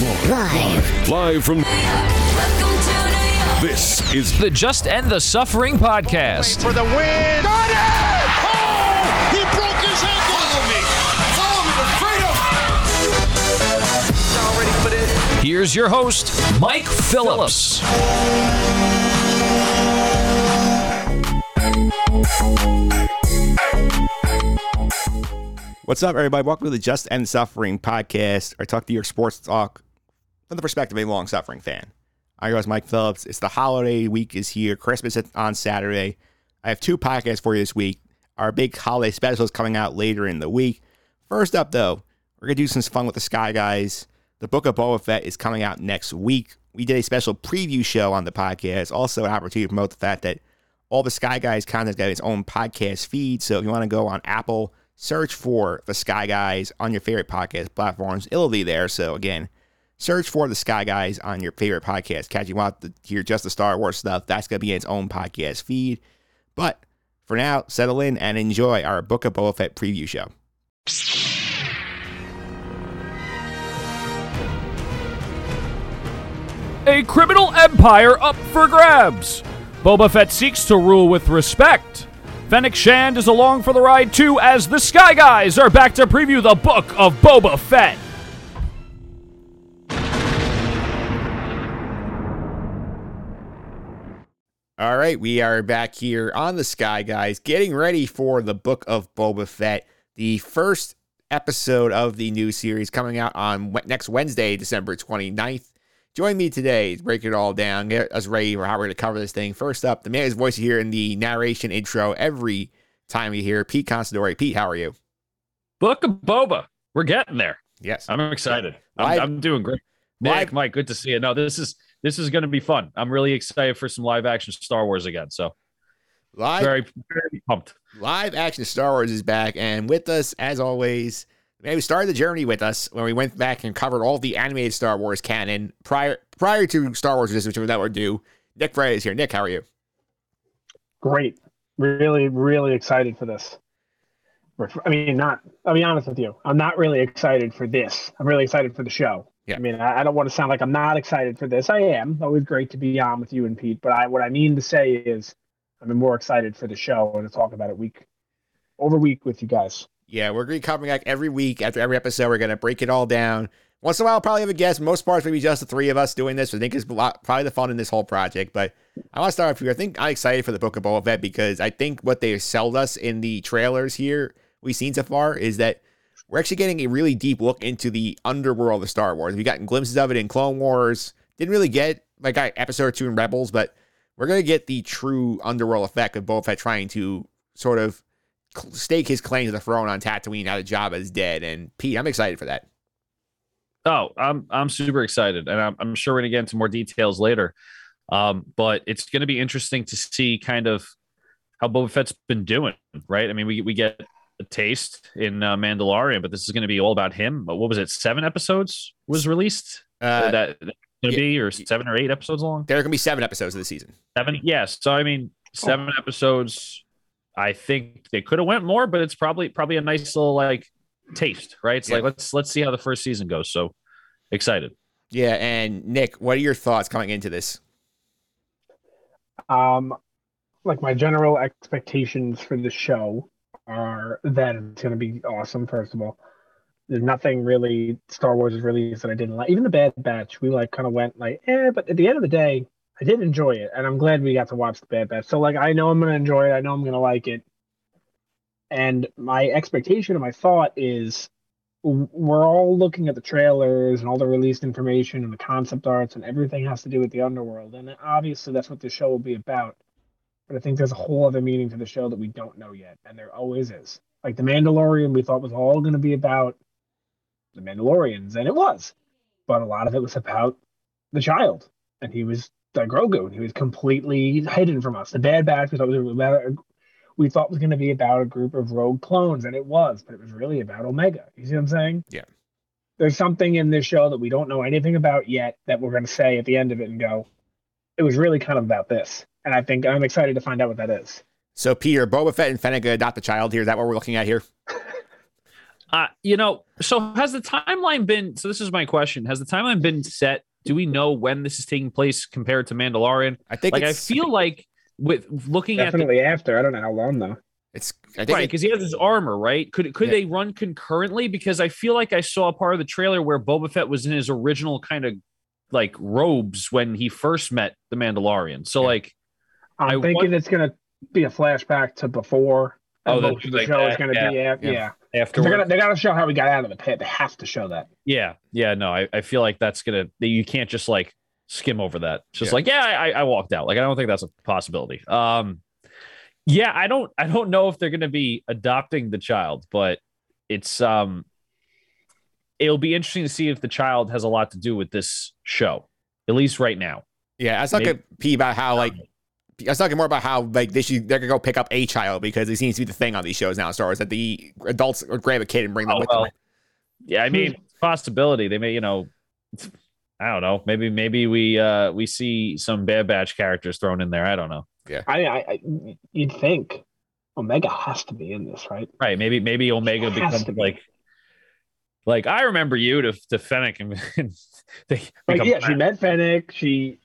Live. Live from. This is The Just End the Suffering podcast. for the win. Got it! Oh! He broke his ankle. Follow me. Follow me to freedom. Y'all ready? Here's your host, Mike Phillips. What's up, everybody? Welcome to the Just End Suffering podcast. I talk to your sports talk from the perspective of a long suffering fan. I'm your host, Mike Phillips. It's the holiday week is here. Christmas is on Saturday. I have two podcasts for you this week. Our big holiday special is coming out later in the week. First up, though, we're gonna do some fun with the Sky Guys. The Book of Boba Fett is coming out next week. We did a special preview show on the podcast. Also, an opportunity to promote the fact that all the Sky Guys content got its own podcast feed. So if you want to go on Apple, search for the Sky Guys on your favorite podcast platforms. It'll be there. So again, search for the Sky Guys on your favorite podcast. Catch you want to hear just the Star Wars stuff. That's gonna be its own podcast feed. But for now, settle in and enjoy our Book of Boba Fett preview show. A criminal empire up for grabs. Boba Fett seeks to rule with respect. Fennec Shand is along for the ride too as the Sky Guys are back to preview the book of Boba Fett. All right, we are back here on the Sky Guys, getting ready for the Book of Boba Fett, the first episode of the new series coming out on next Wednesday, December 29th. Join me today to break it all down, get us ready for how we're going to cover this thing. First up, the man whose voice you hear in the narration intro every time you hear Pete Considori. Pete, how are you? Book of Boba. We're getting there. Yes. I'm excited. I'm, I'm doing great. Nick, Mike, good to see you. No, this is this is going to be fun. I'm really excited for some live action Star Wars again. So Live, very very pumped. live action Star Wars is back, and with us, as always, man, we started the journey with us when we went back and covered all the animated Star Wars canon prior prior to Star Wars Resistance, which that we're due. Nick Frey is here. Nick, how are you? Great. Really, really excited for this. I mean, not, I'll be honest with you. I'm not really excited for this. I'm really excited for the show. Yeah. I mean, I, I don't want to sound like I'm not excited for this. I am. Always great to be on with you and Pete. But I, what I mean to say is, I'm more excited for the show and to talk about it week over week with you guys. Yeah, we're going to be covering like every week after every episode. We're going to break it all down. Once in a while, I'll probably have a guest. Most parts, maybe just the three of us doing this. I think is probably the fun in this whole project. But I want to start off here. I think I'm excited for the Book of Boba Fett because I think what they sold us in the trailers here we've seen so far is that we're actually getting a really deep look into the underworld of Star Wars. We've gotten glimpses of it in Clone Wars. Didn't really get like episode two in Rebels, but we're gonna get the true underworld effect of Boba Fett trying to sort of stake his claim to the throne on Tatooine now that Jabba is dead. And Pete, I'm excited for that. Oh, I'm I'm super excited, and I'm I'm sure we're gonna get into more details later. Um, but it's gonna be interesting to see kind of how Boba Fett's been doing, right? I mean, we we get a taste in uh, Mandalorian, but this is gonna be all about him. But what was it? Seven episodes was released. Uh, that that's gonna yeah. be or seven or eight episodes long. there are gonna be seven episodes of the season. Seven, yes. So I mean, seven episodes. I think they could have went more, but it's probably probably a nice little like taste, right? It's Yeah. like let's let's see how the first season goes. So excited. Yeah, and Nick, what are your thoughts coming into this? Um, like my general expectations for the show are that it's going to be awesome. First of all, there's nothing really Star Wars has released that I didn't like. Even the Bad Batch, we like kind of went like, eh. But at the end of the day, I did enjoy it, and I'm glad we got to watch the Bad Batch. So like, I know I'm to enjoy it. I know I'm to like it. And my expectation and my thought is we're all looking at the trailers and all the released information and the concept arts and everything has to do with the underworld. And obviously, that's what the show will be about. But I think there's a whole other meaning to the show that we don't know yet. And there always is. Like The Mandalorian, we thought was all going to be about the Mandalorians, and it was. But a lot of it was about the child. And he was the Grogu, and he was completely hidden from us. The Bad Batch, we thought was about we thought was going to be about a group of rogue clones, and it was, but it was really about Omega. You see what I'm saying? Yeah. There's something in this show that we don't know anything about yet that we're going to say at the end of it and go, it was really kind of about this. And I think I'm excited to find out what that is. So, Peter, Boba Fett and Fennec adopt a child here. Is that what we're looking at here? Uh, you know, so has the timeline been? So this is my question: Has the timeline been set? Do we know when this is taking place compared to Mandalorian? I think Like, I it's, feel like with looking at Definitely after. I don't know how long though. it's I think right it- because he has his armor right could could Yeah. they run concurrently because i feel like i saw a part of the trailer where boba fett was in his original kind of like robes when he first met the mandalorian so Yeah. like I'm I thinking want- it's gonna be a flashback to before. Oh, and that- the like show is gonna yeah, be after. yeah. Yeah, 'Cause they're gonna, they gotta show how we got out of the pit. They have to show that. yeah yeah no I, I feel like that's gonna you can't just like skim over that It's just Yeah. like yeah I, I walked out like i don't think that's a possibility um yeah i don't i don't know if they're gonna be adopting the child but it's um it'll be interesting to see if the child has a lot to do with this show at least right now yeah. I was talking Maybe- to P about how like I was talking more about how like they should they're gonna go pick up a child because it seems to be the thing on these shows now. Star Wars that the adults grab a kid and bring them Oh, with well, them. Yeah, I mean, possibility. They may, you know, I don't know. Maybe, maybe we uh we see some Bad Batch characters thrown in there. I don't know. Yeah, I, I, I you'd think Omega has to be in this, right? Right? Maybe, maybe Omega becomes be. like, like I remember you to to Fennec and, and they Like, yeah, she met Fennec. She,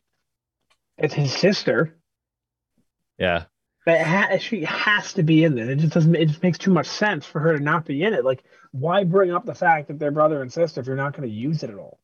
it's his sister. Yeah, But ha- she has to be in there. It just doesn't. It just makes too much sense for her to not be in it. Like, why bring up the fact that they're brother and sister if you're not going to use it at all?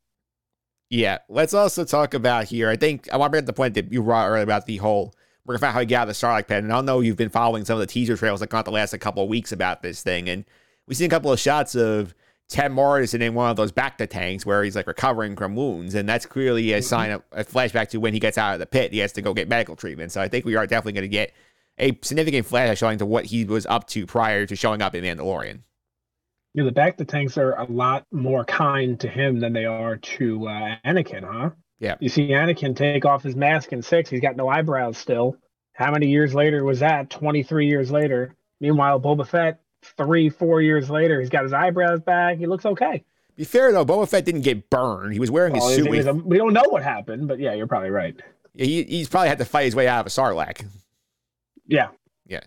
Yeah. Let's also talk about here. I think I want to bring up the point that you brought earlier about the whole we're gonna find out how he got out of the Sarlacc Pen. And I know you've been following some of the teaser trails that got the last a couple of weeks about this thing, and we've seen a couple of shots of Tem Morrison in one of those bacta tanks where he's like recovering from wounds, and that's clearly a sign of a flashback to when he gets out of the pit. He has to go get medical treatment. So I think we are definitely going to get a significant flash showing to what he was up to prior to showing up in Mandalorian. Yeah, the bacta tanks are a lot more kind to him than they are to uh, Anakin, huh? Yeah. You see Anakin take off his mask in six. He's got no eyebrows still. How many years later was that? 23 years later. Meanwhile, Boba Fett, three, four years later, he's got his eyebrows back. He looks okay. Be fair though, Boba Fett didn't get burned. He was wearing his suit. it when was he- a- we don't know what happened, but yeah, you're probably right. he, he's probably had to fight his way out of a Sarlacc. Yeah. Yeah.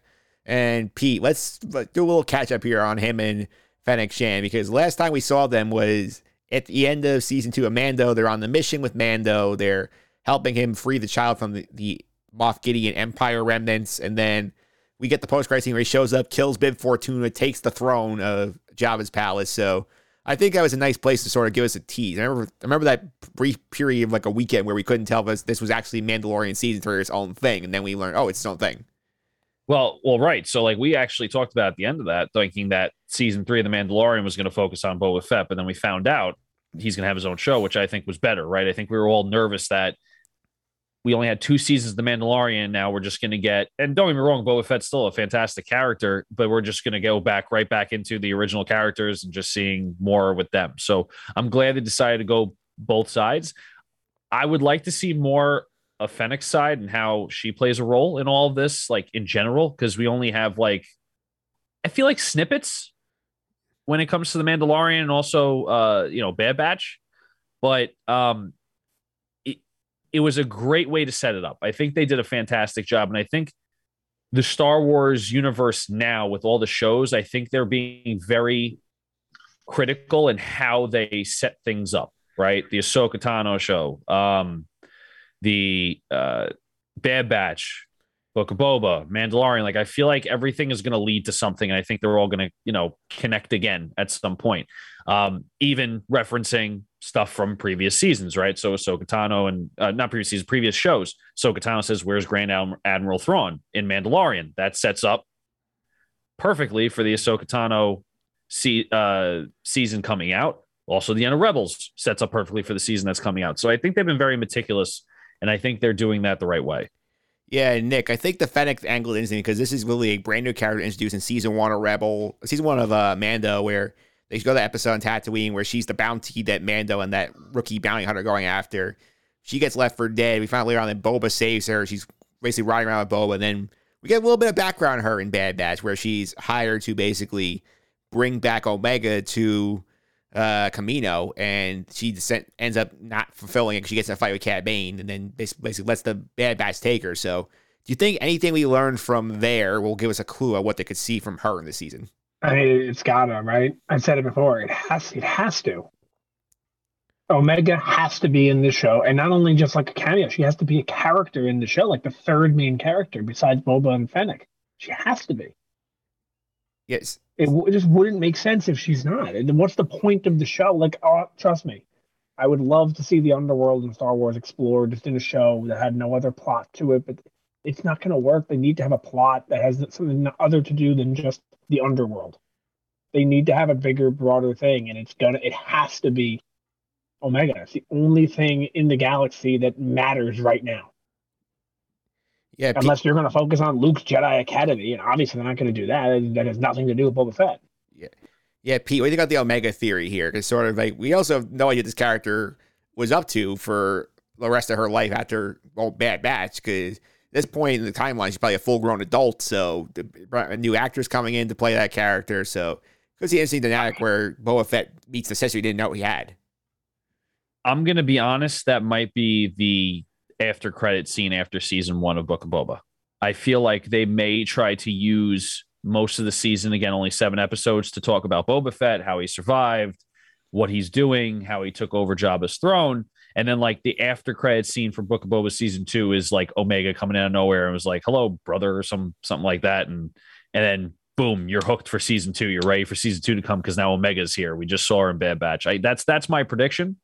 And Pete, let's, let's do a little catch up here on him and Fennec Shand because last time we saw them was at the end of season two of Mando. They're on the mission with Mando. They're helping him free the child from the, the Moff Gideon Empire remnants. And then we get the post credit scene where he shows up, kills Bib Fortuna, takes the throne of Jabba's palace. So I think that was a nice place to sort of give us a tease. I remember, I remember that brief period of like a weekend where we couldn't tell if this- was actually Mandalorian season three or its own thing. And then we learned, oh, it's its own thing. Well, well, right. So like we actually talked about at the end of that, thinking that season three of The Mandalorian was going to focus on Boba Fett, but then we found out he's going to have his own show, which I think was better, right? I think we were all nervous that we only had two seasons of The Mandalorian. Now we're just going to get, and don't get me wrong, Boba Fett's still a fantastic character, but we're just going to go back right back into the original characters and just seeing more with them. So I'm glad they decided to go both sides. I would like to see more of Fennec's side and how she plays a role in all of this, like in general, because we only have like I feel like snippets when it comes to the Mandalorian and also uh, you know, Bad Batch. But um it was a great way to set it up. I think they did a fantastic job. And I think the Star Wars universe now with all the shows, I think they're being very critical in how they set things up, right? The Ahsoka Tano show, um, the uh, Bad Batch, Book of Boba, Mandalorian. Like I feel like everything is going to lead to something, and I think they're all going to, you know, connect again at some point. Um, even referencing stuff from previous seasons, right? So Ahsoka Tano and uh, not previous seasons, previous shows. Ahsoka Tano says, "Where's Grand Admiral Thrawn in Mandalorian?" That sets up perfectly for the Ahsoka Tano se- uh, season coming out. Also, the end of Rebels sets up perfectly for the season that's coming out. So I think they've been very meticulous, and I think they're doing that the right way. Yeah, Nick, I think the Fennec angle is interesting because this is really a brand new character introduced in season one of Rebel, season one of uh, Mando, where they go to that episode on Tatooine where she's the bounty that Mando and that rookie bounty hunter going after. She gets left for dead. We find later on that Boba saves her. She's basically riding around with Boba. And then we get a little bit of background on her in Bad Batch where she's hired to basically bring back Omega to uh, Kamino, and she descent, ends up not fulfilling it because she gets in a fight with Cad Bane, and then bas- basically lets the Bad Batch take her. So, do you think anything we learned from there will give us a clue of what they could see from her in the season? I mean, it's gotta, right? I said it before. It has. It has to. Omega has to be in the show, and not only just like a cameo, she has to be a character in the show, like the third main character besides Boba and Fennec. She has to be. Yes. It, w- it just wouldn't make sense if she's not. And then what's the point of the show? Like, oh, trust me, I would love to see the underworld in Star Wars explored just in a show that had no other plot to it, but it's not going to work. They need to have a plot that has something other to do than just the underworld. They need to have a bigger, broader thing, and it's gonna. It has to be Omega. It's the only thing in the galaxy that matters right now. Yeah. Pe- Unless you're going to focus on Luke's Jedi Academy, and obviously they're not to do that. That has nothing to do with Boba Fett. yeah, Yeah, Pete, what do you think about the Omega theory here? Because sort of like we also have no idea what this character was up to for the rest of her life after well, Bad Batch. Because this point in the timeline, she's probably a full grown adult. So the a new actor's coming in to play that character. So because the interesting dynamic where Boba Fett meets the sister he didn't know he had. I'm gonna be honest. That might be the after credit scene after season one of Book of Boba. I feel like they may try to use most of the season again, only seven episodes to talk about Boba Fett, how he survived, what he's doing, how he took over Jabba's throne, and then like the after credit scene for Book of Boba season two is like Omega coming out of nowhere and was like, "Hello, brother," or some something like that, and and then boom, you're hooked for season two. You're ready for season two to come because now Omega's here. We just saw her in Bad Batch. I, that's that's my prediction.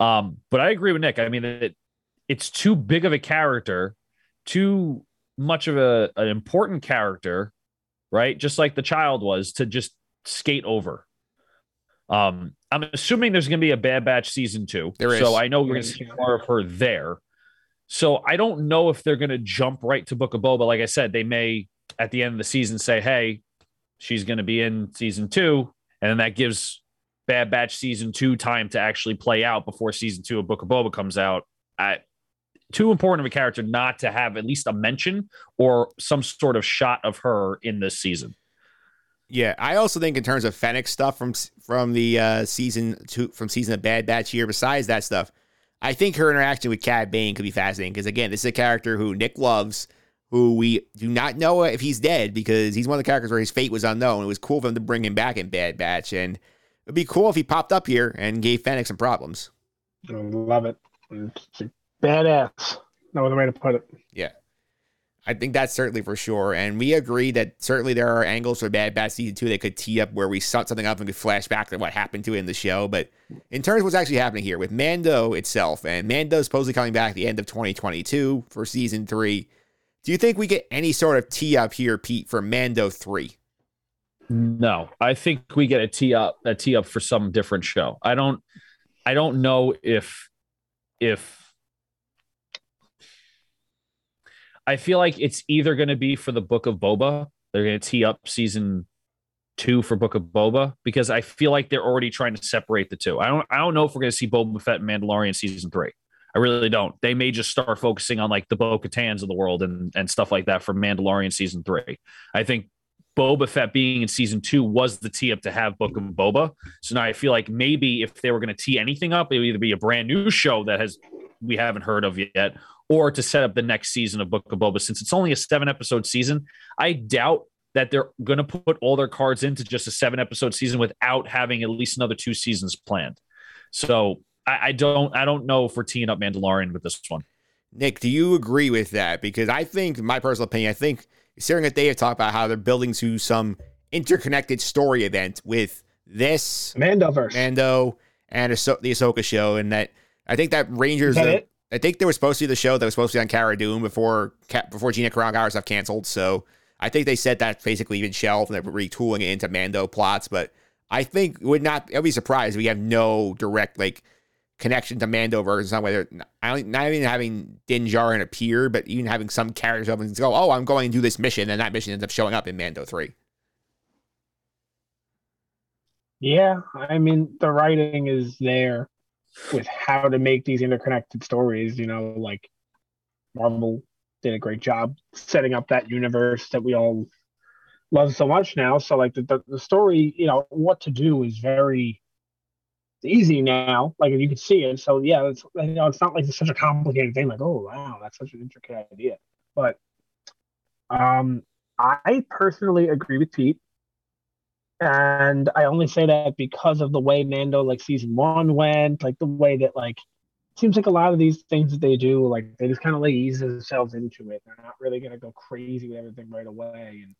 Um, but I agree with Nick. I mean, it, it's too big of a character, too much of a an important character, right? Just like the child was to just skate over. Um, I'm assuming there's going to be a Bad Batch season two. There is. So I know we're going to see more of her there. So I don't know if they're going to jump right to Book of Boba. Like I said, they may at the end of the season say, "Hey, she's going to be in season two, and then that gives Bad Batch season two time to actually play out before season two of Book of Boba comes out. I, too important of a character not to have at least a mention or some sort of shot of her in this season. Yeah, I also think in terms of Fennec stuff from from the uh, season two from season of Bad Batch here. Besides that stuff, I think her interaction with Cad Bane could be fascinating because again, this is a character who Nick loves, who we do not know if he's dead because he's one of the characters where his fate was unknown. It was cool for them to bring him back in Bad Batch, and it'd be cool if he popped up here and gave Fennec some problems. I love it. It's badass. No other way to put it. Yeah. I think that's certainly for sure. And we agree that certainly there are angles for Bad Batch Season 2 that could tee up where we set something up and could flash back to what happened to it in the show. But in terms of what's actually happening here with Mando itself, and Mando supposedly coming back at the end of 2022 for Season 3, do you think we get any sort of tee up here, Pete, for Mando 3? No, I think we get a tee up, a tee up for some different show. I don't, I don't know if, if I feel like it's either going to be for the Book of Boba. They're going to tee up season two for Book of Boba because I feel like they're already trying to separate the two. I don't. I don't know if we're going to see Boba Fett and Mandalorian season three. I really don't. They may just start focusing on like the Bo Katans of the world and and stuff like that for Mandalorian season three. I think Boba Fett being in season two was the tee up to have Book of Boba. So now I feel like maybe if they were going to tee anything up, it would either be a brand new show that has we haven't heard of yet, or to set up the next season of Book of Boba. Since it's only a seven episode season, I doubt that they're going to put all their cards into just a seven episode season without having at least another two seasons planned. So I, I don't I don't know if we're teeing up Mandalorian with this one. Nick, do you agree with that? Because I think, my personal opinion, I think Sarah they have talked about how they're building to some interconnected story event with this Mandoverse. Mando and Ahso- the Ahsoka show, and that I think that Rangers. Is that it? I think there was supposed to be the show that was supposed to be on Cara Dune before before Gina Carano got canceled. So I think they said that basically even shelved and they're retooling it into Mando plots. But I think would not. I'd be surprised if we have no direct like connection to Mando versus some way. They're not, not even having Din Djarin appear, but even having some characters up and go, oh, I'm going to do this mission, and that mission ends up showing up in Mando three. Yeah, I mean the writing is there with how to make these interconnected stories. You know, like Marvel did a great job setting up that universe that we all love so much now. So like the the, the story, you know, what to do is very easy now. Like you can see it. So yeah, it's you know, it's not like it's such a complicated thing. Like oh wow, that's such an intricate idea. But um, I personally agree with Pete. And I only say that because of the way Mando like season one went, like the way that like seems like a lot of these things that they do, like they just kind of like ease themselves into it. They're not really gonna go crazy with everything right away. And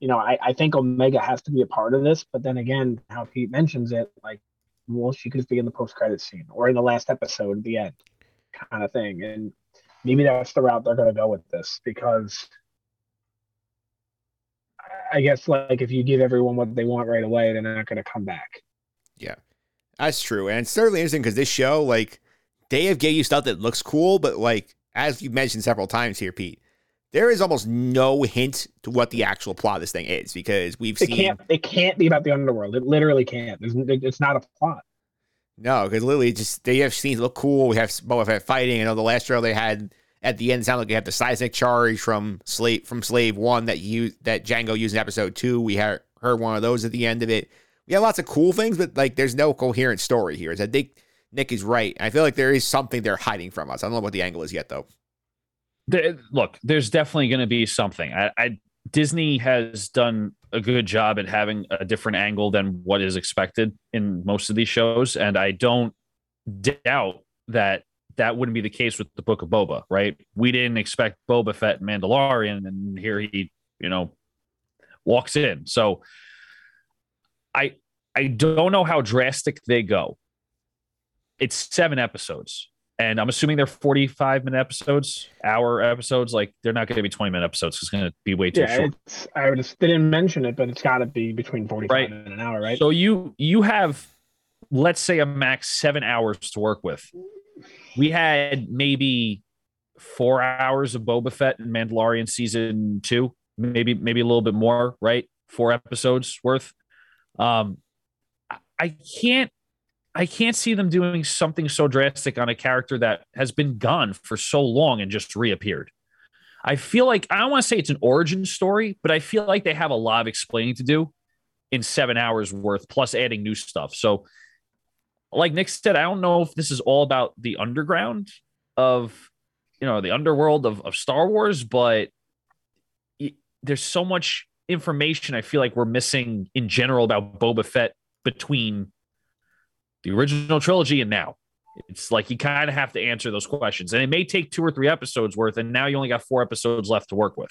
you know, I, I think Omega has to be a part of this, but then again, how Pete mentions it, like, well, she could be in the post credit scene or in the last episode at the end, kind of thing. And maybe that's the route they're gonna go with this because I guess like if you give everyone what they want right away, they're not going to come back. Yeah, that's true, and it's certainly interesting because this show, like, they have gave you stuff that looks cool, but like as you mentioned several times here, Pete, there is almost no hint to what the actual plot of this thing is because we've it seen. Can't, it can't be about the underworld. It literally can't. There's, it's not a plot. No, because literally, just they have scenes look cool. We have Boba Fett fighting. I know the last show they had at the end, it sounded like they had the seismic charge from slave from Slave One that you that Jango used in Episode Two. We had heard one of those at the end of it. We have lots of cool things, but like there's no coherent story here. So I think Nick is right. I feel like there is something they're hiding from us. I don't know what the angle is yet, though. Look, there's definitely going to be something. I, I Disney has done a good job at having a different angle than what is expected in most of these shows, and I don't doubt that that wouldn't be the case with the Book of Boba, right? We didn't expect Boba Fett and Mandalorian, and here he, you know, walks in. So I I don't know how drastic they go. It's seven episodes. And I'm assuming they're 45 minute episodes, hour episodes. Like they're not going to be 20 minute episodes. It's going to be way too yeah, short. It's, I would just didn't mention it, but it's got to be between 45 Right. and an hour, right? So you you have let's say a max seven hours to work with. We had maybe four hours of Boba Fett and Mandalorian season two, maybe maybe a little bit more, right? Four episodes worth. Um, I- can't I can't see them doing something so drastic on a character that has been gone for so long and just reappeared. I feel like I don't want to say it's an origin story, but I feel like they have a lot of explaining to do in seven hours worth, plus adding new stuff. So, like Nick said, I don't know if this is all about the underground of, you know, the underworld of, of Star Wars, but y- there's so much information I feel like we're missing in general about Boba Fett between the original trilogy and now. It's like you kind of have to answer those questions. And it may take two or three episodes worth, and now you only got four episodes left to work with.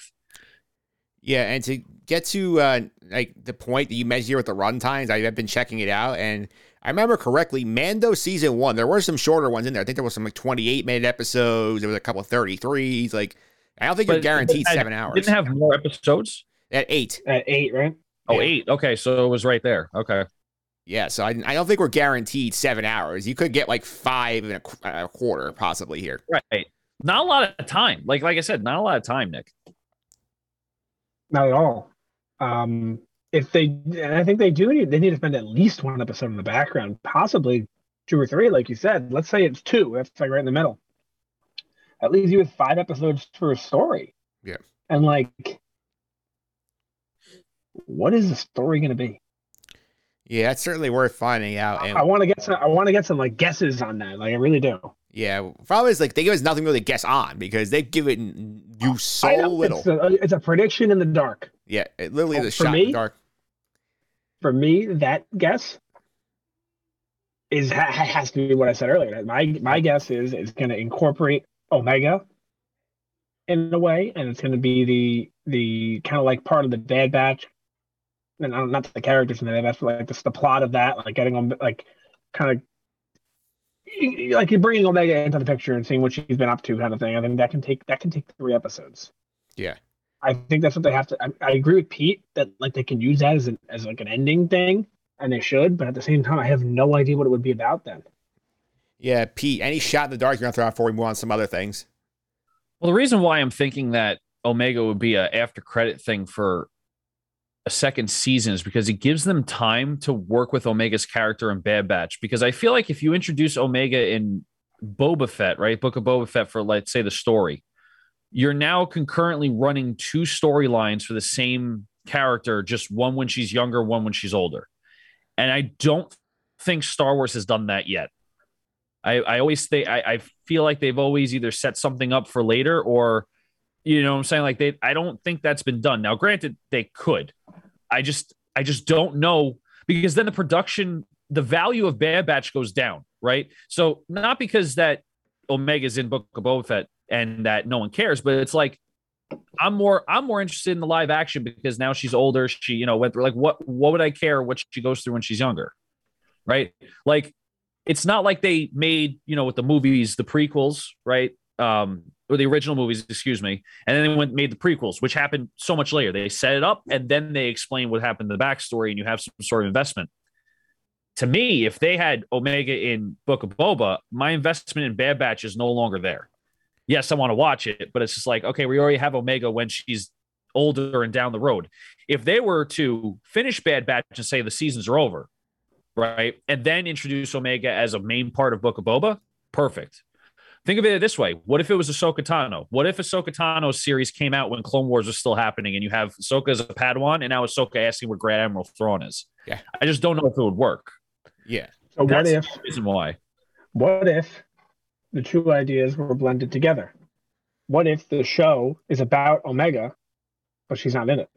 Yeah, and to get to uh, like the point that you mentioned here with the run times, I have been checking it out, and I remember correctly, Mando season one, there were some shorter ones in there. I think there was some like 28 minute episodes. There was a couple of 33s. Like, I don't think you're guaranteed but seven hours. Didn't have more episodes. At eight. At eight, right? Oh, Yeah. eight. Okay, so it was right there. Okay. Yeah, so I, I don't think we're guaranteed seven hours. You could get like five and a, a quarter possibly here. Right. Not a lot of time. Like like I said, not a lot of time, Nick. Not at all. Um, if they, and I think they do need, they need to spend at least one episode in the background, possibly two or three, like you said. Let's say it's two. That's like right in the middle. That leaves you with five episodes for a story. Yeah. And like, what is the story going to be? Yeah, it's certainly worth finding out. And I want to get some. I want to get some like guesses on that. Like I really do. yeah, problem is like they give us nothing really to guess on because they've given you so little. It's a, it's a prediction in the dark. yeah, it literally oh, is Oh, a for shot in the dark. For me, that guess is ha- has to be what I said earlier. My my guess is it's going to incorporate Omega in a way, and it's going to be the the kind of like part of the Bad Batch, and not the characters in the Bad Batch, but like just the plot of that, like getting them like kind of. Like you're bringing Omega into the picture and seeing what she's been up to, kind of thing. I think that can take that can take three episodes. Yeah. I think that's what they have to. I, I agree with Pete that like they can use that as an as like an ending thing, and they should. But at the same time, I have no idea what it would be about then. Yeah, Pete, any shot in the dark you're gonna throw out before we move on to some other things? Well, the reason why I'm thinking that Omega would be a after credit thing for a second season is because it gives them time to work with Omega's character in Bad Batch. Because I feel like if you introduce Omega in Boba Fett, right, Book of Boba Fett for let's say the story, you're now concurrently running two storylines for the same character, just one when she's younger, one when she's older. And I don't think Star Wars has done that yet. I, I always think I, I feel like they've always either set something up for later or you know what I'm saying like they I don't think that's been done. Now granted they could. I just I just don't know because then the production, the value of Bad Batch goes down, right? So not because that Omega's in Book of Boba Fett and that no one cares, but it's like I'm more I'm more interested in the live action because now she's older. She, you know, went through like what what would I care what she goes through when she's younger? Right? Like it's not like they made, you know, with the movies, the prequels, right? Um, or the original movies, excuse me, and then they went made the prequels, which happened so much later. They set it up and then they explain what happened in the backstory, and you have some sort of investment. To me, if they had Omega in Book of Boba, my investment in Bad Batch is no longer there. Yes, I want to watch it, but it's just like, okay, we already have Omega when she's older and down the road. If they were to finish Bad Batch and say the seasons are over, right, and then introduce Omega as a main part of Book of Boba, perfect. Think of it this way: What if it was Ahsoka Tano? What if Ahsoka Tano's series came out when Clone Wars was still happening, and you have Ahsoka as a Padawan, and now Ahsoka asking where Grand Admiral Thrawn is? Yeah. I just don't know if it would work. Yeah. So what if the reason why? what if the two ideas were blended together? What if the show is about Omega, but she's not in it?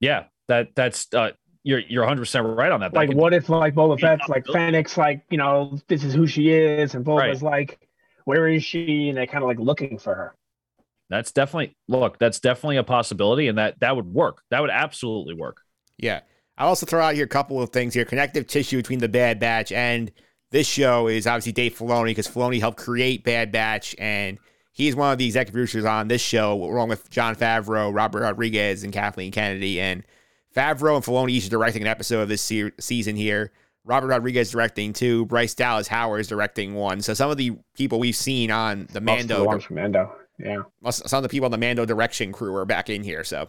Yeah, that that's uh, you're you're 100 percent right on that. That Like, what if like Boba Yeah, Fett's like possibility. Fennec's like you know this is who she is, and Boba's like where is she, and they're kind of like looking for her. that's definitely look. That's definitely a possibility, and that that would work. That would absolutely work. Yeah. I'll also throw out here a couple of things here. Connective tissue between the Bad Batch and this show is obviously Dave Filoni because Filoni helped create Bad Batch and he's one of the executive producers on this show along with Jon Favreau, Robert Rodriguez, and Kathleen Kennedy. And Favreau and Filoni each are directing an episode of this se- season here. Robert Rodriguez directing two. Bryce Dallas Howard is directing one. So some of the people we've seen on the of the Mando, from Mando. Yeah. some of the people on the Mando direction crew are back in here. So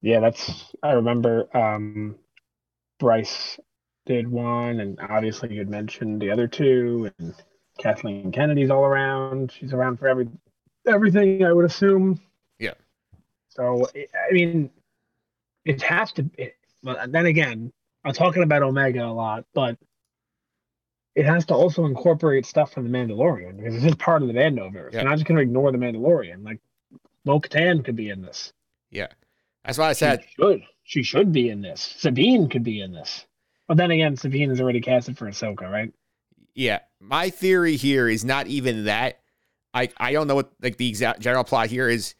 Yeah, that's I remember um Bryce did one and obviously you had mentioned the other two and Kathleen Kennedy's all around. She's around for every everything I would assume. Yeah. So I mean it has to it, well then again, I'm talking about Omega a lot, but it has to also incorporate stuff from the Mandalorian because it's just part of the Mandoverse. Yeah. You're not just gonna ignore the Mandalorian. Like Bo Katan could be in this. yeah, that's why I said She should. She should be in this. Sabine could be in this. But then again, Sabine is already casted for Ahsoka, right? Yeah, my theory here is not even that. I I don't know what like the exact general plot here is.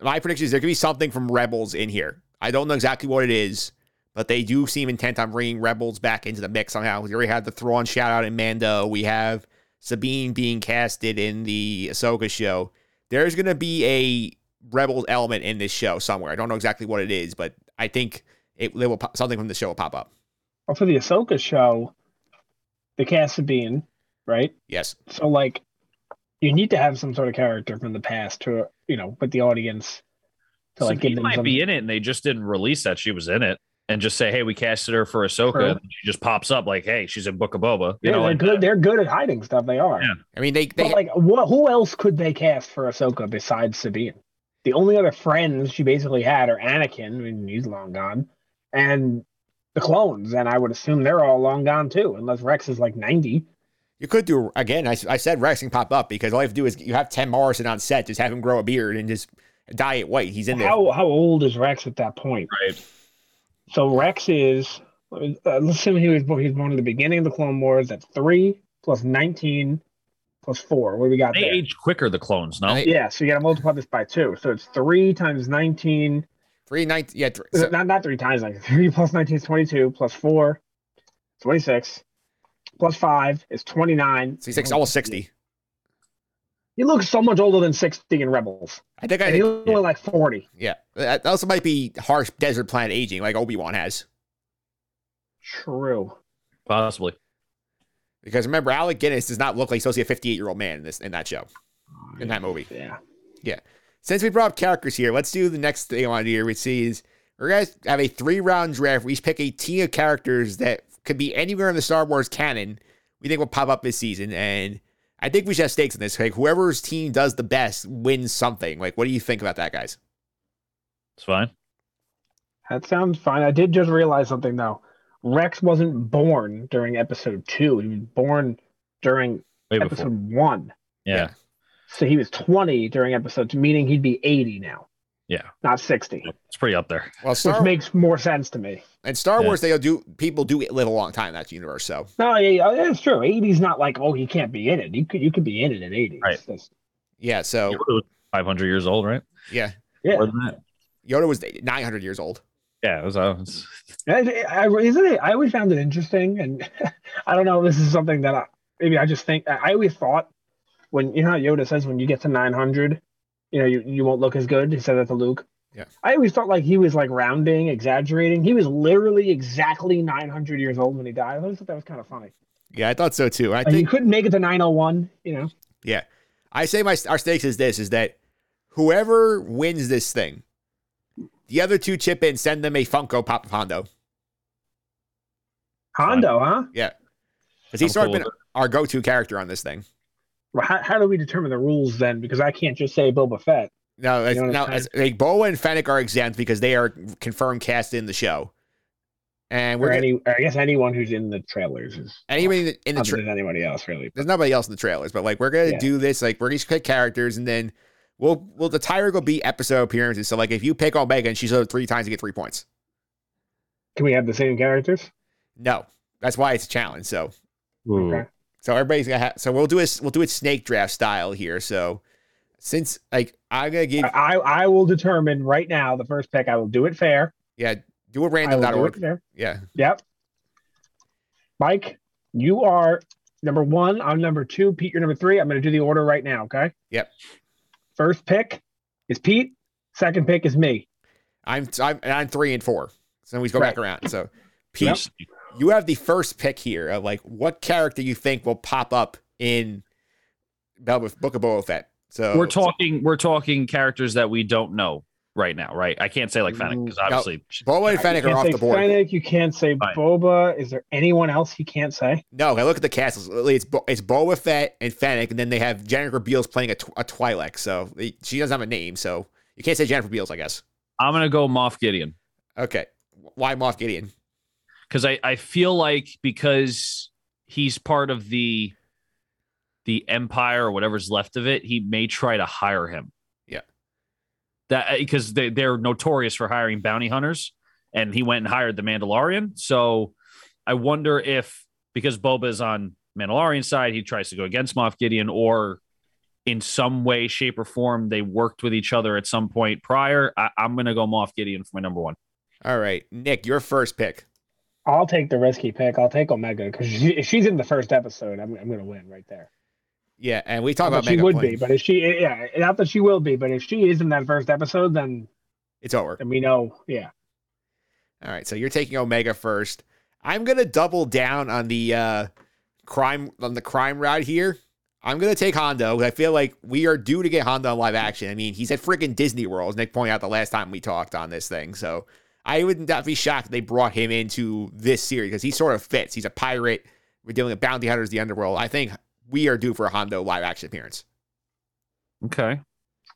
My prediction is there could be something from Rebels in here. I don't know exactly what it is, but they do seem intent on bringing Rebels back into the mix somehow. We already had the Thrawn shout out in Mando. We have Sabine being casted in the Ahsoka show. There's gonna be a Rebels element in this show somewhere. I don't know exactly what it is, but I think it, it will something from the show will pop up. Well, for the Ahsoka show, the cast Sabine, right? Yes. So like, you need to have some sort of character from the past to you know with the audience to like Sabine give them might some. be in it, and they just didn't release that she was in it, and just say, "Hey, we casted her for Ahsoka." True. And she just pops up like, "Hey, she's in Book of Boba." You yeah, know, they're like good. They're good at hiding stuff. They are. Yeah. I mean they they But like, what? Who else could they cast for Ahsoka besides Sabine? The only other friends she basically had are Anakin, I mean, he's long gone, and the clones, and I would assume they're all long gone too, unless Rex is like ninety. You could do again. I, I said Rex can pop up because all you have to do is you have Tem Morrison on set, just have him grow a beard and just dye it white. He's in there. How how old is Rex at that point? right? So Rex is. Uh, let's assume he was born, he was born at the beginning of the Clone Wars. That's three plus nineteen plus four. What do we got They there? age quicker, the clones. No, Yeah, so you got to multiply this by two. So it's three times nineteen. Three nineteen. Yeah. Th- Uh, so- not not three times like three plus 19 is 22 plus four 26 plus five is 29 so he's six, almost sixty. he looks so much older than 60 in rebels I think I. and he Think, looks like 40 yeah. That also might be harsh desert planet aging, like Obi Wan has. true possibly. Because remember, Alec Guinness does not look like he's supposed to be a fifty-eight year old man in this in that show, in that movie. Yeah. Yeah Since we brought up characters here, let's do the next thing I want to do here, which is we're gonna have a three round draft. We each pick a team of characters that could be anywhere in the Star Wars canon. We think will pop up this season, and I think we should have stakes in this. Like whoever's team does the best wins something. Like, what do you think about that, guys? It's fine. that sounds fine i did just realize something though rex wasn't born during episode two he was born during Way episode before. one Yeah. So he was 20 during episodes, meaning he'd be 80 now Yeah. not sixty, It's pretty up there. Well, which makes more sense to me. and Star Yeah. Wars, they do people do live a long time in that universe. So No, yeah, yeah, it's true. Eighty's not like oh, he can't be in it. You could you could be in it at eighty. Right. yeah, so Yoda was 500 years old, right? yeah, Yeah, More than that. Yoda was 900 years old. Yeah, it was. Uh, it's- I, I, isn't it? I always found it interesting, and I don't know. if This is something that I, maybe I just think. I always thought when you know how Yoda says when you get to nine hundred, you know you, you won't look as good. He said that to Luke. Yeah. I always thought like he was like rounding, exaggerating. He was literally exactly nine hundred years old when he died. I always thought that was kind of funny. Yeah, I thought so too. I Like, he couldn't make it to nine hundred one. You know. yeah, I say my our stakes is this: is that whoever wins this thing, the other two chip in, send them a Funko Pop of Hondo. Hondo, huh? Yeah, because he's I'm sort cool of been our go-to character on this thing. Well, how, how do we determine the rules then? Because I can't just say Boba Fett. No, it's, You know no, I'm like Boa and Fennec are exempt because they are confirmed cast in the show, and we're gonna, any, or I guess anyone who's in the trailers is anybody in the, in the tra- anybody else, really. there's nobody else in the trailers, but like we're gonna Yeah. do this. Like we're gonna pick characters, and then we'll well the tiger will be episode appearances. So like if you pick Omega and she's over three times, you get three points. Can we have the same characters? No, that's why it's a challenge. So hmm. Okay. So everybody's gonna have. So we'll do a we'll do it snake draft style here. So since like I'm gonna give I I will determine right now the first pick. I will do it fair. yeah do a I will do it fair. Yeah, Yep. Mike, you are number one. I'm number two. Pete, you're number three. I'm going to do the order right now. Okay. Yep. First pick is Pete. Second pick is me. I'm I'm I'm three and four. So we go back around. So Pete, Yep. You have the first pick here of like what character you think will pop up in Boba, Book of Boba Fett. So we're talking. We're talking characters that we don't know right now, right? I can't say like Fennec because No. obviously Boba and Fennec you are can't off say the board. Fennec, you can't say Fine. Boba. Is there anyone else you can't say? No, I look at the cast. It's it's, Bo- it's Boba Fett and Fennec, and then they have Jennifer Beals playing a, tw- a Twi'lek. So they- she doesn't have a name, so you can't say Jennifer Beals, I guess. I'm gonna go Moff Gideon Okay, why Moff Gideon? Because I I feel like because he's part of the the Empire or whatever's left of it, he may try to hire him. Yeah. that uh, because they they're notorious for hiring bounty hunters, and he went and hired the Mandalorian. So I wonder if because Boba is on Mandalorian side, he tries to go against Moff Gideon, or in some way, shape, or form, they worked with each other at some point prior. I, I'm gonna go Moff Gideon for my number one. All right, Nick, your first pick. I'll take the risky pick. I'll take Omega because she, if she's in the first episode, I'm, I'm going to win right there. Yeah, and we talk about she would be, but if she, yeah, not that she will be, but if she is in that first episode, then It's over. And we know, yeah. All right, so you're taking Omega first. I'm gonna double down on the uh, crime on the crime route here. I'm gonna take Hondo. I feel like we are due to get Hondo in live action. I mean, he's at freaking Disney World, as Nick pointed out the last time we talked on this thing. So I would not be shocked if they brought him into this series because he sort of fits. He's a pirate. We're dealing with bounty hunters, the underworld. I think we are due for a Hondo live action appearance. Okay.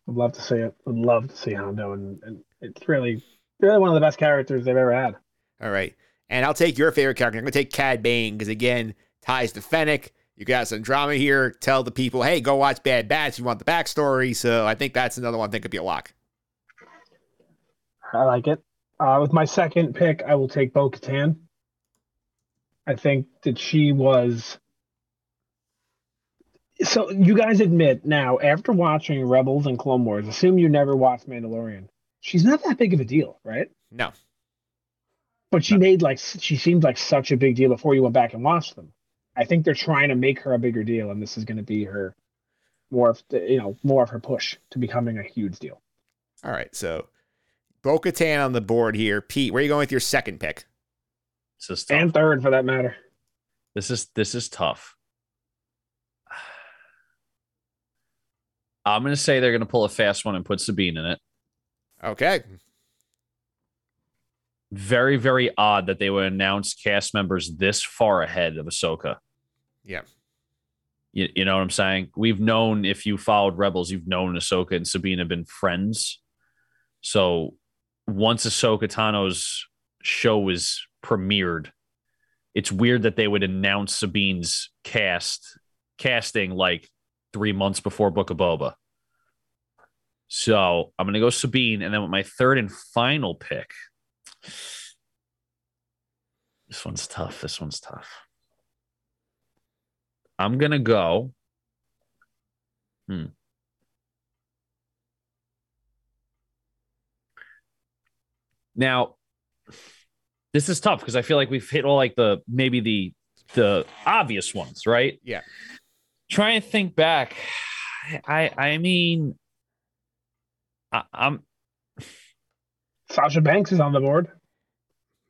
I'd love to see it. I'd love to see Hondo, and, and it's really, really one of the best characters they've ever had. All right. And I'll take your favorite character. I'm going to take Cad Bane because, again, ties to Fennec. You got some drama here. Tell the people, hey, go watch Bad Batch. You want the backstory. So I think that's another one that could be a lock. I like it. Uh, with my second pick, I will take Bo Katan. I think that she was. So you guys admit now, after watching Rebels and Clone Wars, assume you never watched Mandalorian. She's not that big of a deal, right? No. But she made like she seemed like such a big deal before you went back and watched them. I think they're trying to make her a bigger deal, and this is going to be her more of the, you know more of her push to becoming a huge deal. All right. So Bo Katan on the board here. Pete, where are you going with your second pick? This is tough. And third, for that matter. This is this is tough. I'm gonna say they're gonna pull a fast one and put Sabine in it. Okay. Very, very odd that they would announce cast members this far ahead of Ahsoka. Yeah. You, you know what I'm saying? We've known if you followed Rebels, you've known Ahsoka and Sabine have been friends. So once Ahsoka Tano's show was premiered, it's weird that they would announce Sabine's cast casting like three months before Book of Boba. So I'm gonna go Sabine, and then with my third and final pick. This one's tough. This one's tough. I'm gonna go. Hmm. Now, this is tough because I feel like we've hit all like the maybe the the obvious ones, right? Yeah. Try and think back. I I mean, I, I'm Sasha Banks is on the board.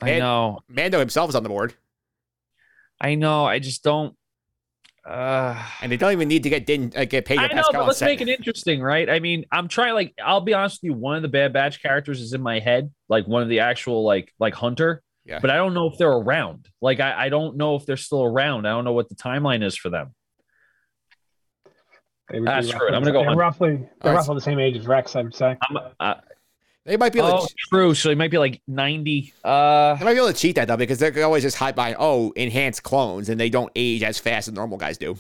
I Man- know Mando himself is on the board, I know. I just don't. Uh, and they don't even need to get Din, uh, get paid. I know, Pascal. but let's set. make it interesting, right? I mean, I'm trying. Like, I'll be honest with you. One of the Bad Batch characters is in my head, like one of the actual, like, like Hunter. Yeah. But I don't know if they're around. Like, I, I don't know if they're still around. I don't know what the timeline is for them. They would Ah, screw it. I'm gonna go They're roughly they're right. roughly the same age as Rex, I would say. I'm, uh, They might be able oh, to. true. So it might be like 90. Uh, They might be able to cheat that though, because they're always just hide by oh enhanced clones, and they don't age as fast as normal guys do.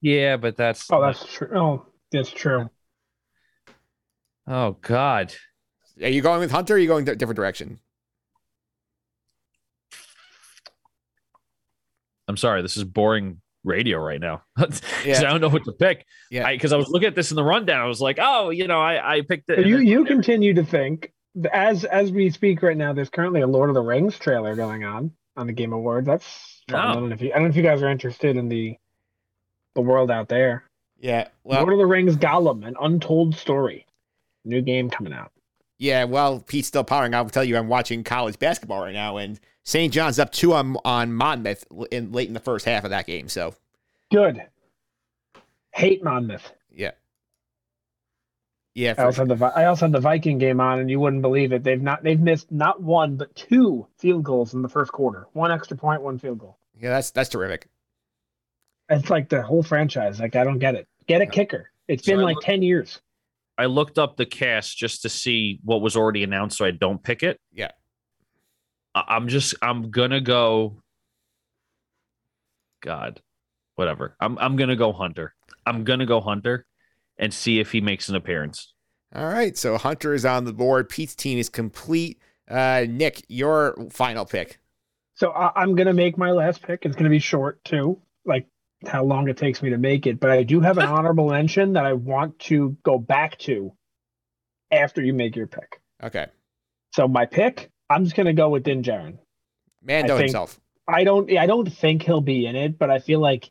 yeah, but that's. Oh, that's true. Oh, that's true. Oh God. Are you going with Hunter? or Are you going a different direction? I'm sorry. This is boring radio right now. 'Cause Yeah. I don't know what to pick. Yeah. Because I, was looking at this in the rundown. I was like, oh, you know, I, I picked it. You you continue to think as as we speak right now. There's currently a Lord of the Rings trailer going on on the Game Awards. That's fun. I Oh. don't know if you I don't know if you guys are interested in the the world out there. Yeah. Well, Lord of the Rings Gollum, an untold story. New game coming out. Yeah. Well, Pete's still powering. I'll tell you, I'm watching college basketball right now, and St. John's up two on on Monmouth in late in the first half of that game. So Good. Hate Monmouth. yeah, yeah. I also had the I also had the Viking game on, and you wouldn't believe it. They've not they've missed not one but two field goals in the first quarter. One extra point, one field goal. yeah, that's that's terrific. It's like the whole franchise. Like I don't get it. Get a kicker. It's So been I like look- ten years. I looked up the cast just to see what was already announced, so I don't pick it. Yeah. I- I'm just I'm gonna go. God, whatever. I'm I'm gonna go Hunter. I'm gonna go Hunter, and see if he makes an appearance. All right, so Hunter is on the board. Pete's team is complete. Uh, Nick, your final pick. So I, I'm gonna make my last pick. It's gonna be short too, like how long it takes me to make it. But I do have an honorable mention that I want to go back to after you make your pick. Okay, So my pick, I'm just gonna go with Din Djarin. Mando I think- himself. I don't I don't think he'll be in it, but I feel like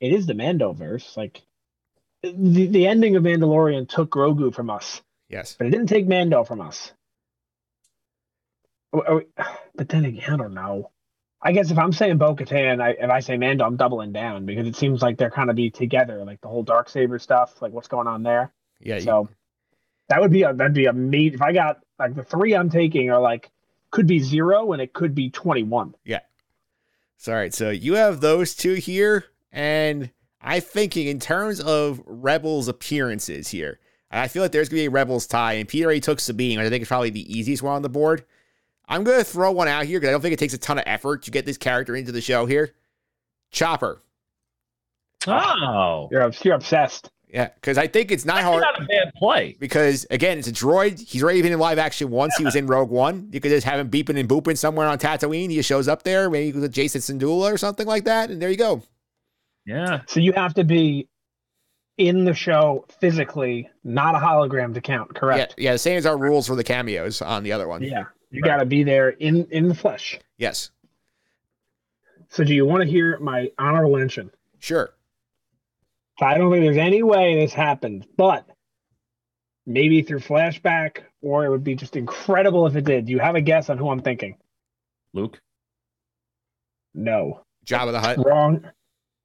it is the Mando verse. Like the, the ending of Mandalorian took Grogu from us, Yes. but it didn't take Mando from us. But then again, I don't know. I guess if I'm saying Bo Katan, I if I say Mando, I'm doubling down because it seems like they're kind of be together, like the whole dark saber stuff, like what's going on there. Yeah. you- So that would be a that'd be a meat. If I got like the three I'm taking are like could be zero and it could be twenty one. So, all right. So you have those two here, and I'm thinking in terms of Rebels appearances here. I feel like there's gonna be a Rebels tie, and Peter already took Sabine, which I think is probably the easiest one on the board. I'm gonna throw one out here because I don't think it takes a ton of effort to get this character into the show here. Chopper. Oh, You're you're obsessed. Yeah, because I think it's not that's hard. not a bad play. because again, it's a droid. He's already been in live action once. He was in Rogue One. You could just have him beeping and booping somewhere on Tatooine. He just shows up there, maybe with Jacen Syndulla or something like that, and there you go. Yeah, So you have to be in the show physically, not a hologram to count. Yeah, Correct. yeah. The same as our rules for the cameos on the other one. Yeah. You got to be there in in the flesh. Yes, So do you want to hear my honorable mention? sure. I don't think there's any way this happened, but maybe through flashback, or it would be just incredible if it did. Do you have a guess on who I'm thinking? Luke. No. Jabba the Hutt. Wrong.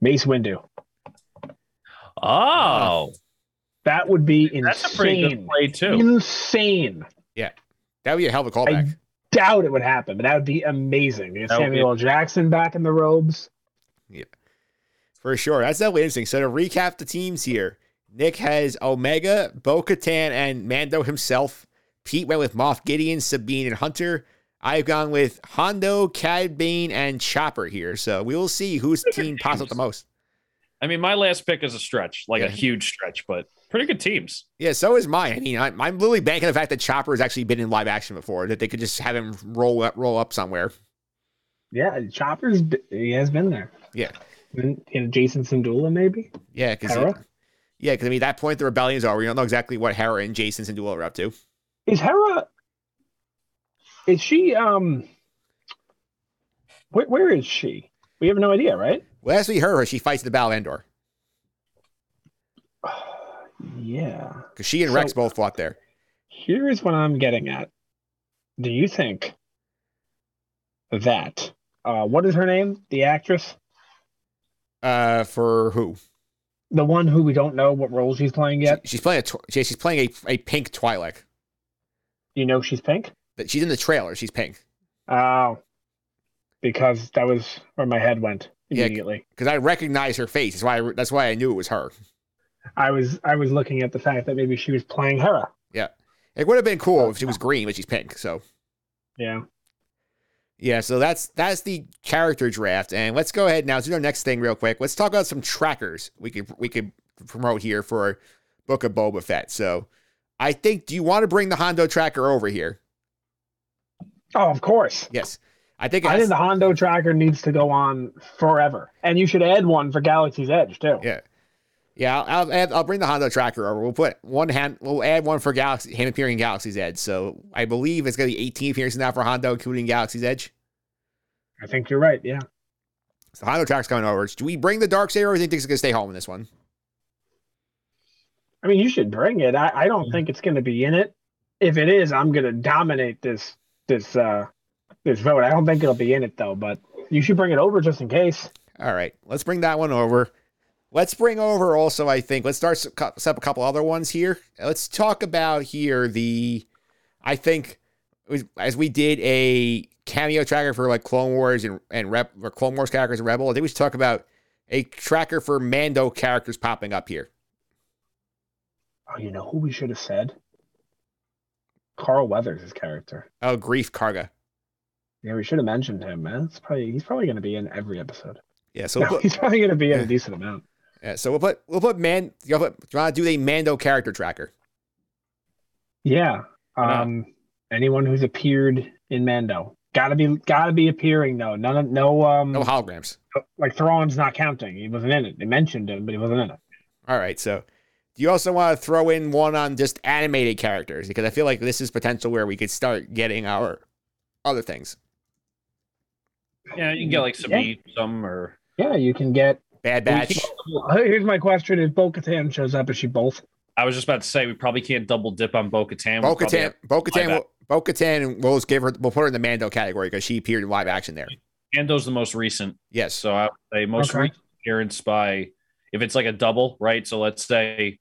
Mace Windu. Oh, That would be insane. that's a pretty good play too. Insane. That would be a hell of a callback. I doubt it would happen, but that would be amazing. You get That would be- Samuel L. Jackson back in the robes. Yeah, for sure. That's definitely interesting. So to recap the teams here, Nick has Omega, Bo Katan, and Mando himself. Pete went with Moff Gideon, Sabine, and Hunter. I've gone with Hondo, Cad Bane, and Chopper here. So we will see whose team pops up the most. I mean, my last pick is a stretch, like a huge stretch, but pretty good teams. Yeah, so is mine. I mean, I'm, I'm literally banking the fact that Chopper has actually been in live action before, that they could just have him roll up, roll up somewhere. Yeah, Chopper's he has been there. Yeah. And, and Jacen Syndulla maybe. Yeah, because yeah, because I mean, at that point the rebellion's over. We don't know exactly what Hera and Jacen Syndulla are up to. Is Hera? Is she? Um. Where, where is she? We have no idea, right? Last we heard her, she fights the Battle of Endor Yeah. because she and So- Rex both fought there. Here's what I'm getting at. Do you think that uh, what is her name? The actress, Uh, for who? the one who we don't know what role she's playing yet. She- she's playing a tw- she's playing a, a pink Twi'lek. You know she's pink. That she's in the trailer. She's pink Oh, because that was where my head went immediately. because I recognize her face. That's why I, that's why I knew it was her. I was I was looking at the fact that maybe she was playing Hera. Yeah, it would have been cool if she was green, but she's pink. So Yeah. yeah, so that's that's the character draft, and let's go ahead now Do our next thing real quick. Let's talk about some trackers we could we could promote here for Book of Boba Fett. So I think, do you want to bring the Hondo tracker over here? Oh, of course. Yes, I think. I think the Hondo tracker needs to go on forever, and you should add one for Galaxy's Edge too. Yeah. Yeah, I'll, I'll add, I'll bring the Hondo tracker over. We'll put one hand. We'll add one for Galaxy him appearing in Galaxy's Edge. So I believe it's gonna be 18 appearances now for Hondo, including Galaxy's Edge. I think you're right. Yeah. So Hondo tracker's coming over. Do we bring the Dark Saber, or do you think it's gonna stay home in this one? I mean, you should bring it. I, I don't think it's going to be in it. If it is, I'm going to dominate this this uh this vote. I don't think it'll be in it though, but you should bring it over just in case. All right, let's bring that one over. Let's bring over also. I think let's start set up a couple other ones here. Let's talk about here the. I think was- as we did a cameo tracker for like Clone Wars and and Rep or Clone Wars characters and Rebel. I think we should talk about a tracker for Mando characters popping up here. Oh, you know who we should have said? Carl Weathers' character. Oh, Greef Karga. Yeah, we should have mentioned him, man. It's probably he's probably going to be in every episode. Yeah, so we'll he's probably going to be in a decent amount. Yeah, so we'll put we'll put man. You want to do a Mando character tracker? Yeah. not? Um, anyone who's appeared in Mando gotta be gotta be appearing though. None of no um No holograms. like Thrawn's not counting. He wasn't in it. They mentioned him, but he wasn't in it. All right, so do you also want to throw in one on just animated characters because I feel like this is potential where we could start getting our other things. Yeah, you can get like Sabine, some or Yeah, you can get. Bad We Batch. Here's my question: If Bo-Katan shows up, is she both? I was just about to say we probably can't double dip on Bo Katan. Bo Katan. Bo Katan. live Bo Katan. We'll just give her. We'll put her in the Mando category because she appeared in live action there. Ando's the most recent. Yes. So I would say most Okay. recent appearance by if it's like a double, right? So let's say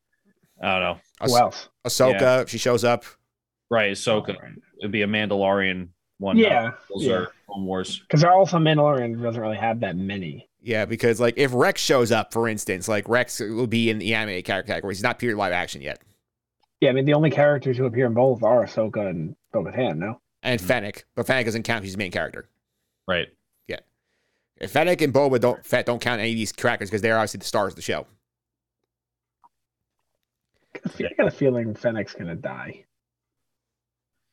I don't know, Who else? Ahsoka. If she shows up. right? Ahsoka. It'd be a Mandalorian one. Yeah, Those yeah. are Clone Wars. Because they're also Mandalorian doesn't really have that many. Yeah, because like if Rex shows up, for instance, like Rex will be in the anime character category. He's not appeared in live action yet. Yeah, I mean the only characters who appear in both are Ahsoka and Bo-Katan. No. And hmm. Fennec, but Fennec doesn't count. He's the main character. Right. Yeah. If Fennec and Boba don't Fett don't count any of these characters because they're obviously the stars of the show. I got a feeling Fennec's gonna die.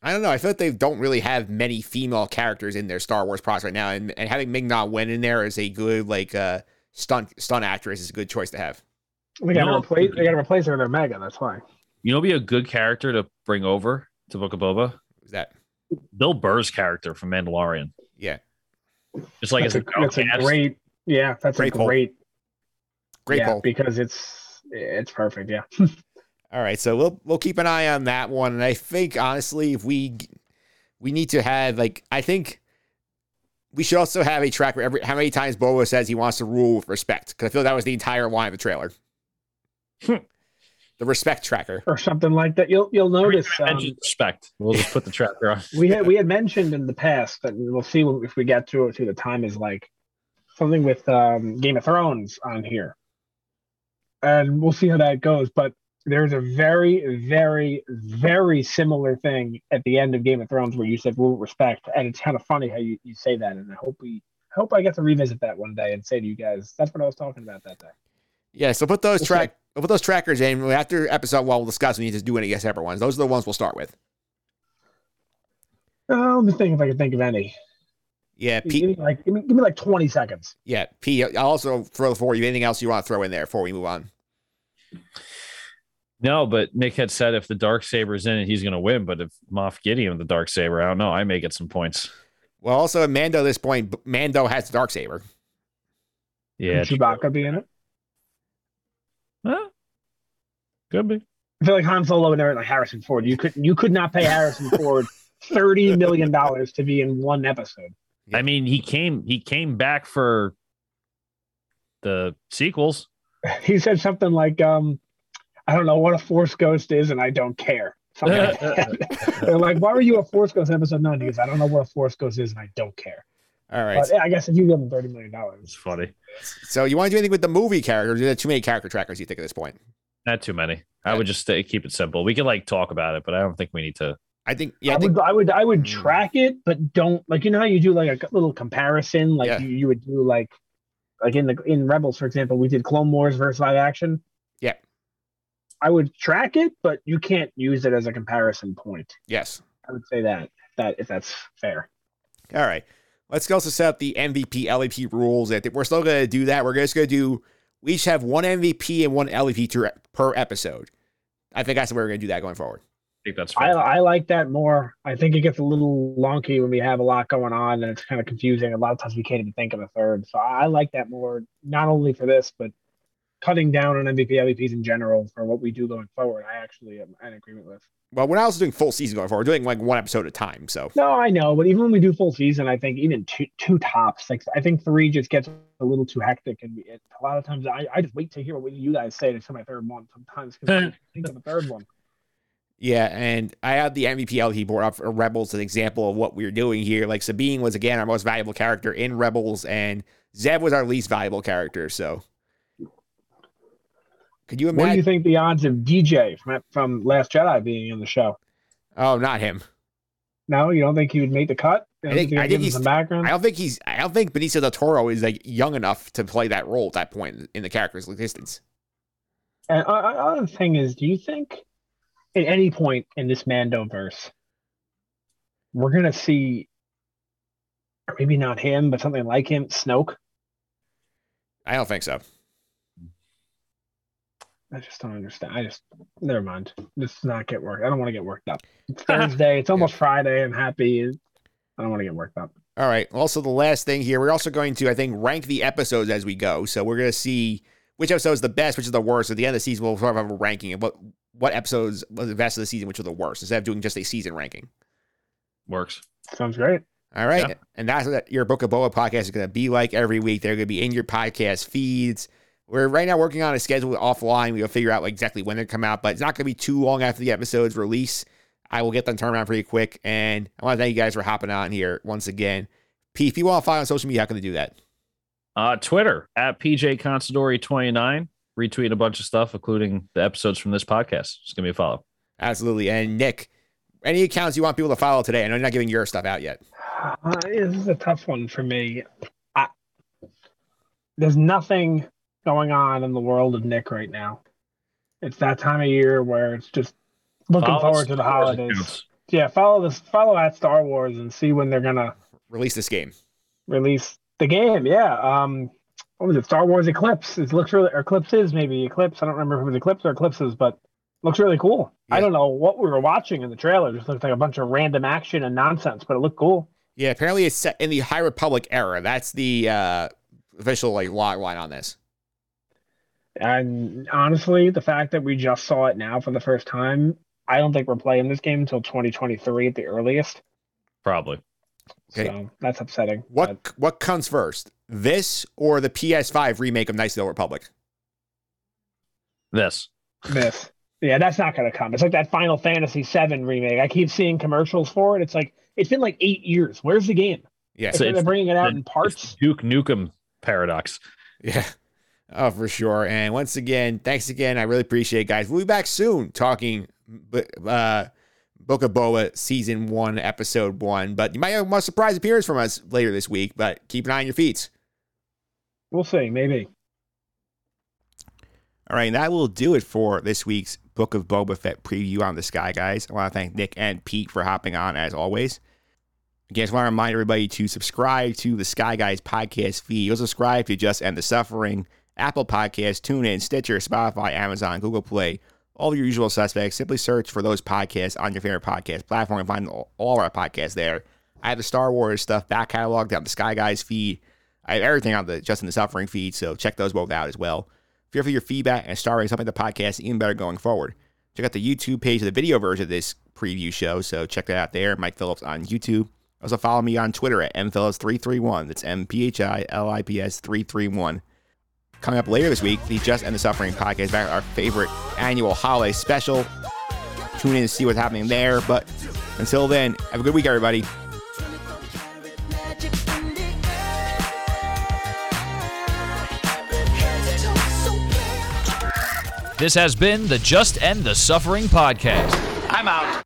I don't know. I feel like they don't really have many female characters in their Star Wars process right now, and, and having Ming Na Wen in there is a good like uh stunt stunt actress is a good choice to have. They gotta No. replace. They gotta replace her with Omega. That's why. You know, be a good character to bring over to Book of Boba. Is that Bill Burr's character from Mandalorian. yeah It's like that's as a, a, that's a great. Yeah, that's Great a poll. great. great yeah, poll. because it's it's perfect. Yeah. All right, so we'll we'll keep an eye on that one, and I think honestly, if we we need to have like I think we should also have a track where every how many times Boba says he wants to rule with respect because I feel that was the entire line of the trailer. the respect tracker. or something like that. You'll you'll notice um, respect. We'll just put the tracker on. we had we had mentioned in the past that we'll see if we get to it. through the time is like something with um, Game of Thrones on here, and we'll see how that goes. But there's a very very very similar thing at the end of Game of Thrones where you said rule respect, and it's kind of funny how you, you say that. And I hope we I hope I get to revisit that one day and say to you guys that's what I was talking about that day. Yeah, so put those We'll track with those trackers, and after episode one, we'll discuss. We need to do any separate ones. Those are the ones we'll start with. Uh, let me think if I can think of any. Yeah, Give me like give me, give me like twenty seconds. Yeah, P. I'll also throw for you anything else you want to throw in there before we move on. No, but Nick had said if the dark saber's in it, he's going to win. But if Moff Gideon the dark saber, I don't know. I may get some points. Well, also at Mando, this point, Mando has the dark saber. Yeah, Could Chewbacca be in it? Huh? could be. I feel like Han Solo and everything, like Harrison Ford. You could you could not pay Harrison Ford thirty million dollars to be in one episode. I mean, he came he came back for the sequels. He said something like, um, "I don't know what a Force Ghost is, and I don't care." Like that. They're like, "Why were you a Force Ghost in episode nine? Because I don't know what a Force Ghost is, and I don't care." All right. But yeah, I guess if you give him thirty million dollars, It's dollars, funny. So you want to do anything with the movie characters? Or are there too many character trackers? You think at this point? Not too many. I would just stay, keep it simple. We could like talk about it, but I don't think we need to. I think. Yeah, I I think. would, I would, I would Mm. track it, but don't like you know how you do like a little comparison, like Yeah. you, you would do like, like in the in Rebels, for example, we did Clone Wars versus live action. Yeah. I would track it, but you can't use it as a comparison point. Yes. I would say that that if that's fair. All right. Let's also set up the MVP LEP rules. I think we're still going to do that. We're just going to do. We each have one MVP and one LEP per episode. I think that's the way we're going to do that going forward. I think that's I. I like that more. I think it gets a little wonky when we have a lot going on and it's kind of confusing. A lot of times we can't even think of a third. So I like that more, not only for this, but cutting down on MVP, LVPs in general for what we do going forward. I actually am in agreement with. Well, we're not also doing full season going forward. We're doing like one episode at a time. So No, I know, but even when we do full season, I think even two two tops. Like I think three just gets a little too hectic, and it, a lot of times I, I just wait to hear what you guys say to my third one. Sometimes because I think of a third one. Yeah, and I had the MVP LVP board up for Rebels as an example of what we are doing here. Like Sabine was again our most valuable character in Rebels, and Zeb was our least valuable character. So, could you What do you think the odds of DJ from from Last Jedi being in the show? oh, not him. No, you don't think he would make the cut? I don't think- I think he's- background. I don't think he's. I don't think Benicio del Toro is like young enough to play that role at that point in the character's existence. And uh, uh, other thing is, do you think at any point in this Mando verse, we're gonna see, maybe not him, but something like him, Snoke? I don't think so. I just don't understand. I just never mind. This does not get worked. I don't want to get worked up. It's Thursday. It's almost Friday. I'm happy. I don't want to get worked up. All right. Also, the last thing here, we're also going to, I think, rank the episodes as we go. So we're going to see which episode is the best, which is the worst. At the end of the season, we'll sort of have a ranking of what what episodes was the best of the season, which are the worst, instead of doing just a season ranking. Works. Sounds great. All right. Yeah. And that's what your Book of Boba podcast is going to be like every week. They're going to be in your podcast feeds. We're right now working on a schedule offline. We'll figure out like exactly when they come out, but it's not going to be too long after the episodes release. I will get them turned around pretty quick. And I want to thank you guys for hopping on here once again. P, if you want to follow on social media, how can they do that? Uh, Twitter at PJ Considori29. Retweet a bunch of stuff, including the episodes from this podcast. Just give me a follow. Absolutely. And Nick, any accounts you want people to follow today? I know you're not giving your stuff out yet. Uh, this is a tough one for me. I, there's nothing going on in the world of Nick right now. It's that time of year where it's just looking Follow forward to the Star Wars holidays. Yeah, follow this. Follow at Star Wars and see when they're gonna Release this game. release the game. Yeah. Um, what was it? Star Wars Eclipse. It looks really or Eclipses maybe Eclipse. I don't remember if it was Eclipse or Eclipses, but looks really cool. I don't know what we were watching in the trailer. It just looked like a bunch of random action and nonsense, but it looked cool. Yeah, apparently it's set in the High Republic era. That's the uh, official like log line on this. And honestly, the fact that we just saw it now for the first time, I don't think we're playing this game until 2023 at the earliest. Probably. Okay. So that's upsetting. What what comes first? This or the PS5 remake of Knights of the Old Republic? This. This, yeah, that's not going to come. It's like that Final Fantasy VII remake. I keep seeing commercials for it. It's like it's been like eight years. Where's the game? Yeah. If they're bringing it out the- in parts. Duke Nukem paradox. Yeah. Oh, for sure. And once again, thanks again. I really appreciate it, guys. We'll be back soon talking uh, Book of Boba season one, episode one. But you might have a surprise appearance from us later this week, but keep an eye on your feeds. We'll see. Maybe. All right, and that will do it for this week's Book of Boba Fett preview on the Sky Guys. I want to thank Nick and Pete for hopping on as always. Again, I just want to remind everybody to subscribe to the Sky Guys podcast feed. You'll subscribe to Just End the Suffering, Apple Podcasts, TuneIn, Stitcher, Spotify, Amazon, Google Play, all your usual suspects. Simply search for those podcasts on your favorite podcast platform and find all, our podcasts there. I have the Star Wars stuff back cataloged on the Sky Guys feed. I have everything on the Just End the Suffering feed, so check those both out as well. Feel for your feedback and star ratings helping the podcast even better going forward. Check out the YouTube page of the video version of this preview show, so check that out there. Mike Phillips on YouTube. Also follow me on Twitter at mphillips331. That's M P H I L I P S 331. Coming up later this week, the Just End the Suffering podcast, back our favorite annual holiday special. Tune in to see what's happening there. But until then, have a good week, everybody. This has been the Just End the Suffering podcast. I'm out.